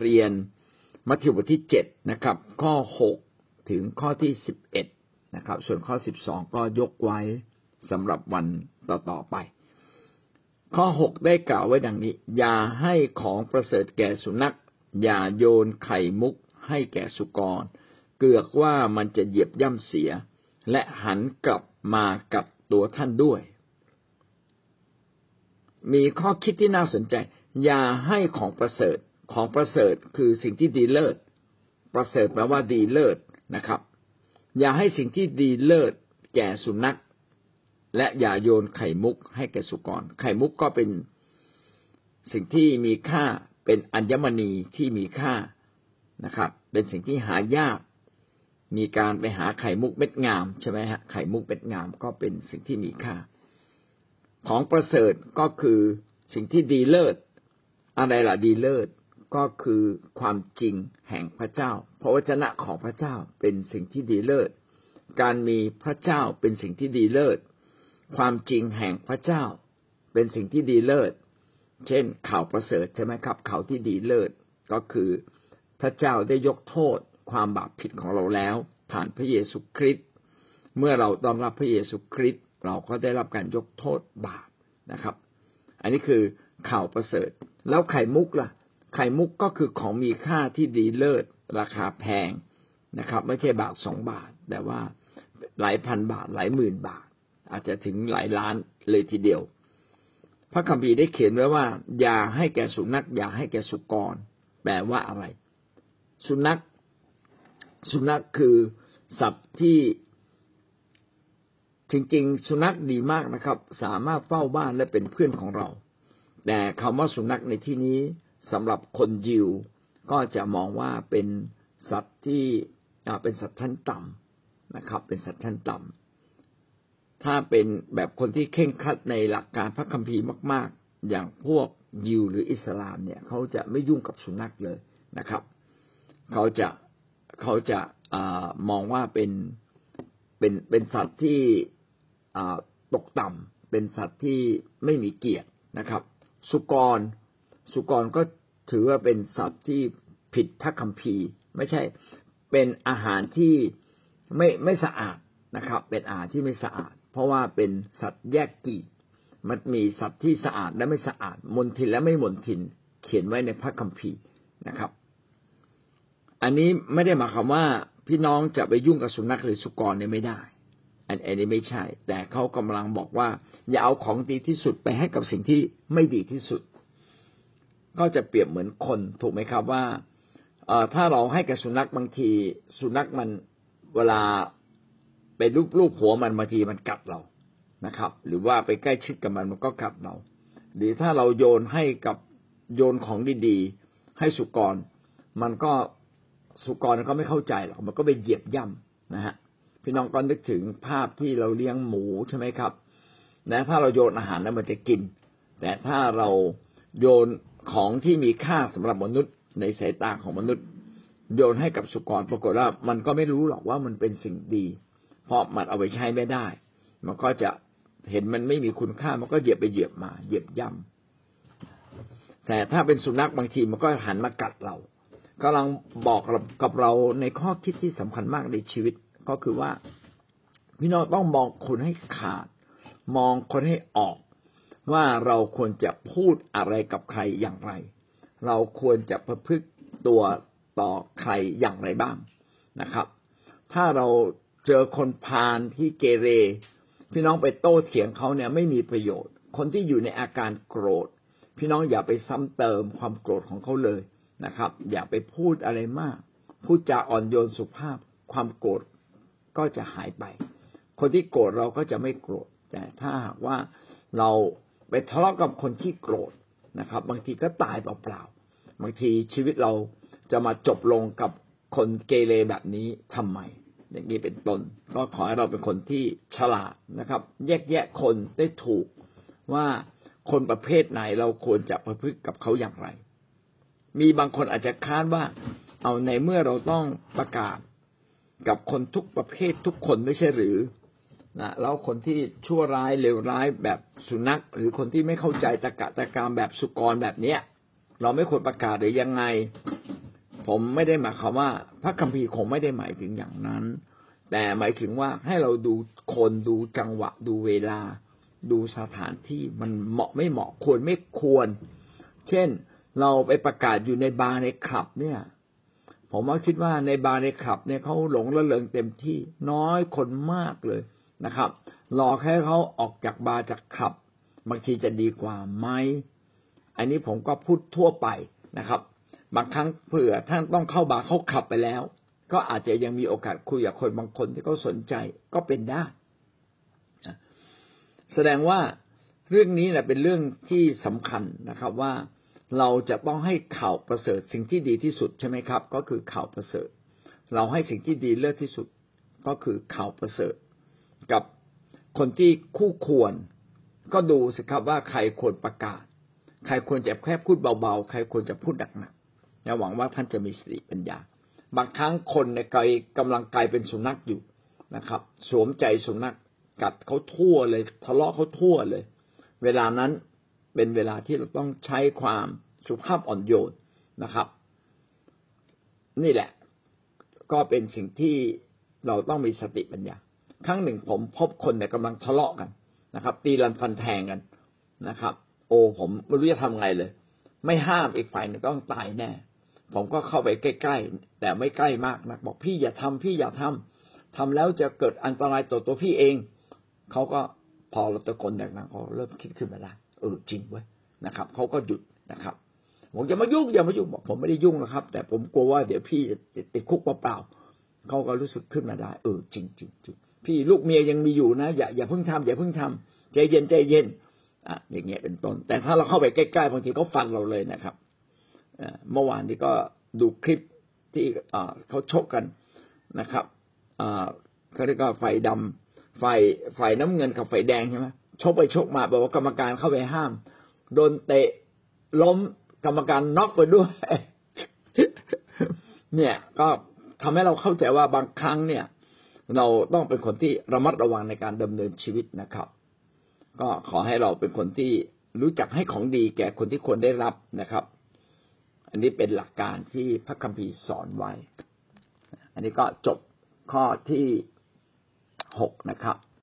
เรียนมัทธิวบทที่เจ็ดนะครับ ข้อหกถึงข้อที่สิบเอ็ดนะครับ ส่วนข้อสิบสองก็ยกไว้สำหรับวันต่อๆไป ข้อหกได้กล่าวไว้ดังนี้ อย่าให้ของประเสริฐแก่สุนัข อย่าโยนไข่มุกให้แก่สุกร เกือกว่ามันจะเหยียบย่ำเสีย และหันกลับมากับตัวท่านด้วย มีข้อคิดที่น่าสนใจ อย่าให้ของประเสริฐ ของประเสริฐคือสิ่งที่ดีเลิศ ประเสริฐแปลว่าดีเลิศนะครับ อย่าให้สิ่งที่ดีเลิศแก่สุนัข และอย่าโยนไข่มุกให้แก่สุกร ไข่มุกก็เป็นสิ่งที่มีค่าเป็นอัญมณีที่มีค่านะครับ เป็นสิ่งที่หายาก มีการไปหาไข่มุกเม็ดงามใช่ไหมฮะ ไข่มุกเม็ดงามก็เป็นสิ่งที่มีค่า ของประเสริฐก็คือสิ่งที่ดีเลิศ อะไรล่ะดีเลิศ ก็คือความจริงแห่งพระเจ้า พระวจนะของพระเจ้าเป็นสิ่งที่ดีเลิศ การมีพระเจ้าเป็นสิ่งที่ดีเลิศ ความจริงแห่งพระเจ้าเป็นสิ่งที่ดีเลิศ เช่น ข่าวประเสริฐใช่ไหมครับ ข่าวที่ดีเลิศก็คือพระเจ้าได้ยกโทษความบาปผิดของเราแล้ว ผ่านพระเยซูคริสต์ เมื่อเราต้อนรับพระเยซูคริสต์เราก็ได้รับการยกโทษบาปนะครับ อันนี้คือข่าวประเสริฐ แล้วไข่มุกล่ะ ไข่มุกก็คือของมีค่าที่ดีเลิศราคาแพงนะครับ ไม่ใช่บาทสองบาท แต่ว่าหลายพันบาทหลายหมื่นบาท อาจจะถึงหลายล้านเลยทีเดียว พระคัมภีร์ได้เขียนไว้ว่า อย่าให้แก่สุนัขอย่าให้แก่สุกร แปลว่าอะไร สุนัข สุนัขคือสัตว์ที่จริงๆ สุนัขดีมากนะครับ สามารถเฝ้าบ้านและเป็นเพื่อนของเรา แต่คำว่าสุนัขในที่นี้ สำหรับคนยิวก็จะมองว่าเป็นสัตว์ที่เป็นสัตว์ชั้นต่ำนะครับ เป็นสัตว์ชั้นต่ำถ้าเป็นแบบคนที่เข่งคัดในหลักการพระคัมภีร์มาก ๆ อย่างพวกยิวหรืออิสลามเนี่ยเขาจะไม่ยุ่งกับสุนัขเลยนะครับ เขาจะเขาจะอมองว่าเป็นเป็นเป็นสัตว์ที่ตกต่ำเป็นสัตว์ที่ไม่มีเกียรตินะครับ สุกร สุกรก็ถือว่าเป็นสัตว์ที่ผิดพระคัมภีร์ ไม่ใช่เป็นอาหารที่ไม่ไม่สะอาดนะครับ เป็นอาหารที่ไม่สะอาด เพราะว่าเป็นสัตว์แยกกีมันมีสัตว์ที่สะอาดและไม่สะอาดมนทินและไม่มนทิน เขียนไว้ในพระคัมภีร์นะครับ อันนี้ไม่ได้หมายความว่าพี่น้องจะไปยุ่งกับสุนัขหรือสุกรเนี่ยไม่ได้ อันนี้ไม่ใช่ แต่เขากำลังบอกว่า อย่าเอาของดีที่สุดไปให้กับสิ่งที่ไม่ดีที่สุด ก็จะเปรียบเหมือนคนถูกไหมครับว่าถ้าเราให้กับสุนัขบางที สุนัขมันเวลาไปลูบลูบหัวมันบางทีมันกัดเรานะครับ หรือว่าไปใกล้ชิดกับมันมันก็กัดเรา หรือถ้าเราโยนให้กับโยนของดีๆ ให้สุกร มันก็สุกรก็ไม่เข้าใจหรอกมันก็ไปเหยียบย่ำนะฮะพี่น้องก็นึกถึงภาพที่เราเลี้ยงหมูใช่ไหมครับนะถ้าเราโยนอาหารแล้วมันจะกิน แต่ถ้าเราโยน ของที่มีค่าสำหรับมนุษย์ในสายตาของมนุษย์ โยนให้กับสุกรปรากฏว่ามันก็ไม่รู้หรอกว่ามันเป็นสิ่งดี เพราะมันเอาไปใช้ไม่ได้ มันก็จะเห็นมันไม่มีคุณค่ามันก็เหยียบไปเหยียบมา เหยียบย่ำแต่ถ้าเป็นสุนัขบางทีมันก็หันมากัดเรากำลังบอกกับเราในข้อคิดที่สำคัญมากในชีวิตก็คือว่าพี่น้องต้องมองคนให้ขาด มองคนให้ออก ว่าเราควรจะพูดอะไรกับใครอย่างไร เราควรจะประพฤติตัวต่อใครอย่างไรบ้างนะครับ ถ้าเราเจอคนพาลที่เกเร พี่น้องไปโต้เถียงเขาเนี่ยไม่มีประโยชน์ คนที่อยู่ในอาการโกรธ พี่น้องอย่าไปซ้ำเติมความโกรธของเขาเลยนะครับ อย่าไปพูดอะไรมาก พูดจาอ่อนโยนสุภาพ ความโกรธก็จะหายไป คนที่โกรธเราก็จะไม่โกรธแต่ถ้าหากว่าเรา ไปทะเลาะกับคนที่โกรธนะครับ บางทีก็ตายเปล่าๆบางทีชีวิตเราจะมาจบลงกับคนเกเรแบบนี้ทำไม อย่างนี้เป็นต้นก็ขอให้เราเป็นคนที่ฉลาดนะครับ แยกแยะคนได้ถูกว่าคนประเภทไหนเราควรจะประพฤติกับเขาอย่างไร มีบางคนอาจจะค้านว่า เอาในเมื่อเราต้องประกาศกับคนทุกประเภททุกคนไม่ใช่หรือ นะแล้วคนที่ชั่วร้ายเลวร้ายแบบสุนัข หรือคนที่ไม่เข้าใจตะกะตะการแบบสุกรแบบเนี้ย เราไม่ควรประกาศหรือยังไง ผมไม่ได้หมายความว่า พระคัมภีร์คงไม่ได้หมายถึงอย่างนั้น แต่หมายถึงว่าให้เราดูคนดูจังหวะ ดูเวลา ดูสถานที่มันเหมาะไม่เหมาะควรไม่ควร เช่นเราไปประกาศอยู่ในบาร์ในคลับเนี่ยผมว่าคิดว่าในบาร์ในคลับเนี่ยเขาหลงระเริงเต็มที่น้อยคนมากเลย นะครับรอแค่เขาออกจากบาร์จากคลับบางทีจะดีกว่าไหมอันนี้ผมก็พูดทั่วไปนะครับ บางครั้งเผื่อท่านต้องเข้าบาร์เข้าคลับไปแล้ว ก็อาจจะยังมีโอกาสคุยกับคนบางคนที่เขาสนใจก็เป็นได้แสดงว่าเรื่องนี้แหละเป็นเรื่องที่สำคัญนะครับว่าเราจะต้องให้ข่าวประเสริฐสิ่งที่ดีที่สุดใช่ไหมครับ ก็คือข่าวประเสริฐ เราให้สิ่งที่ดีเลิศที่สุดก็คือข่าวประเสริฐ กับคนที่คู่ควร ก็ดูสิครับว่าใครควรประกาศ ใครควรจะแค่พูดเบาๆ ใครควรจะพูดหนักๆหวังว่าท่านจะมีสติปัญญา บางครั้งคนในกายกำลังกลายเป็นสุนัขอยู่นะครับ สวมใจสุนัขกัดเขาทั่วเลยทะเลาะเขาทั่วเลย เวลานั้นเป็นเวลาที่เราต้องใช้ความสุภาพอ่อนโยนนะครับ นี่แหละ ก็เป็นสิ่งที่เราต้องมีสติปัญญา ครั้งหนึ่งผมพบคนเนี่ยกำลังทะเลาะกันนะครับ ตีรันฟันแทงกันนะครับ โอ้ผมไม่รู้จะทำไงเลย ไม่ห้ามอีกฝ่ายหนึ่งต้องตายแน่ ผมก็เข้าไปใกล้ๆ แต่ไม่ใกล้มากนะบอกพี่อย่าทำพี่อย่าทำทำแล้วจะเกิดอันตรายต่อตัวพี่เอง เขาก็พอเราตะโกนอย่างนั้นเขาเริ่มคิดขึ้นมาได้เออจริงเว้ยนะครับเขาก็หยุดนะครับบอกอย่ามายุ่งอย่ามายุ่งบอกผมไม่ได้ยุ่งนะครับ แต่ผมกลัวว่าเดี๋ยวพี่จะติดคุกเปล่าๆเขาก็รู้สึกขึ้นมาได้ เออจริงจริงจริง พี่ลูกเมียยังมีอยู่นะ อย่าอย่าเพิ่งทำอย่าเพิ่งทำใจเย็นใจเย็นอะอย่างเงี้ยเป็นต้น แต่ถ้าเราเข้าไปใกล้ๆบางทีเขาฟันเราเลยนะครับเมื่อวานนี้ก็ดูคลิปที่เขาชกกันนะครับเขาเรียกว่าไฟดำไฟไฟน้ำเงินกับไฟแดงใช่ไหมชกไปชกมาบอกว่ากรรมการเข้าไปห้าม โดนเตะล้มกรรมการน็อกไปด้วย เนี่ยก็ทำให้เราเข้าใจว่าบางครั้งเนี่ย เราต้องเป็นคนที่ระมัดระวังในการดำเนินชีวิตนะครับ ก็ขอให้เราเป็นคนที่รู้จักให้ของดีแก่คนที่ควรได้รับนะครับ อันนี้เป็นหลักการที่พระคัมภีร์สอนไว้ อันนี้ก็จบข้อที่หกนะครับ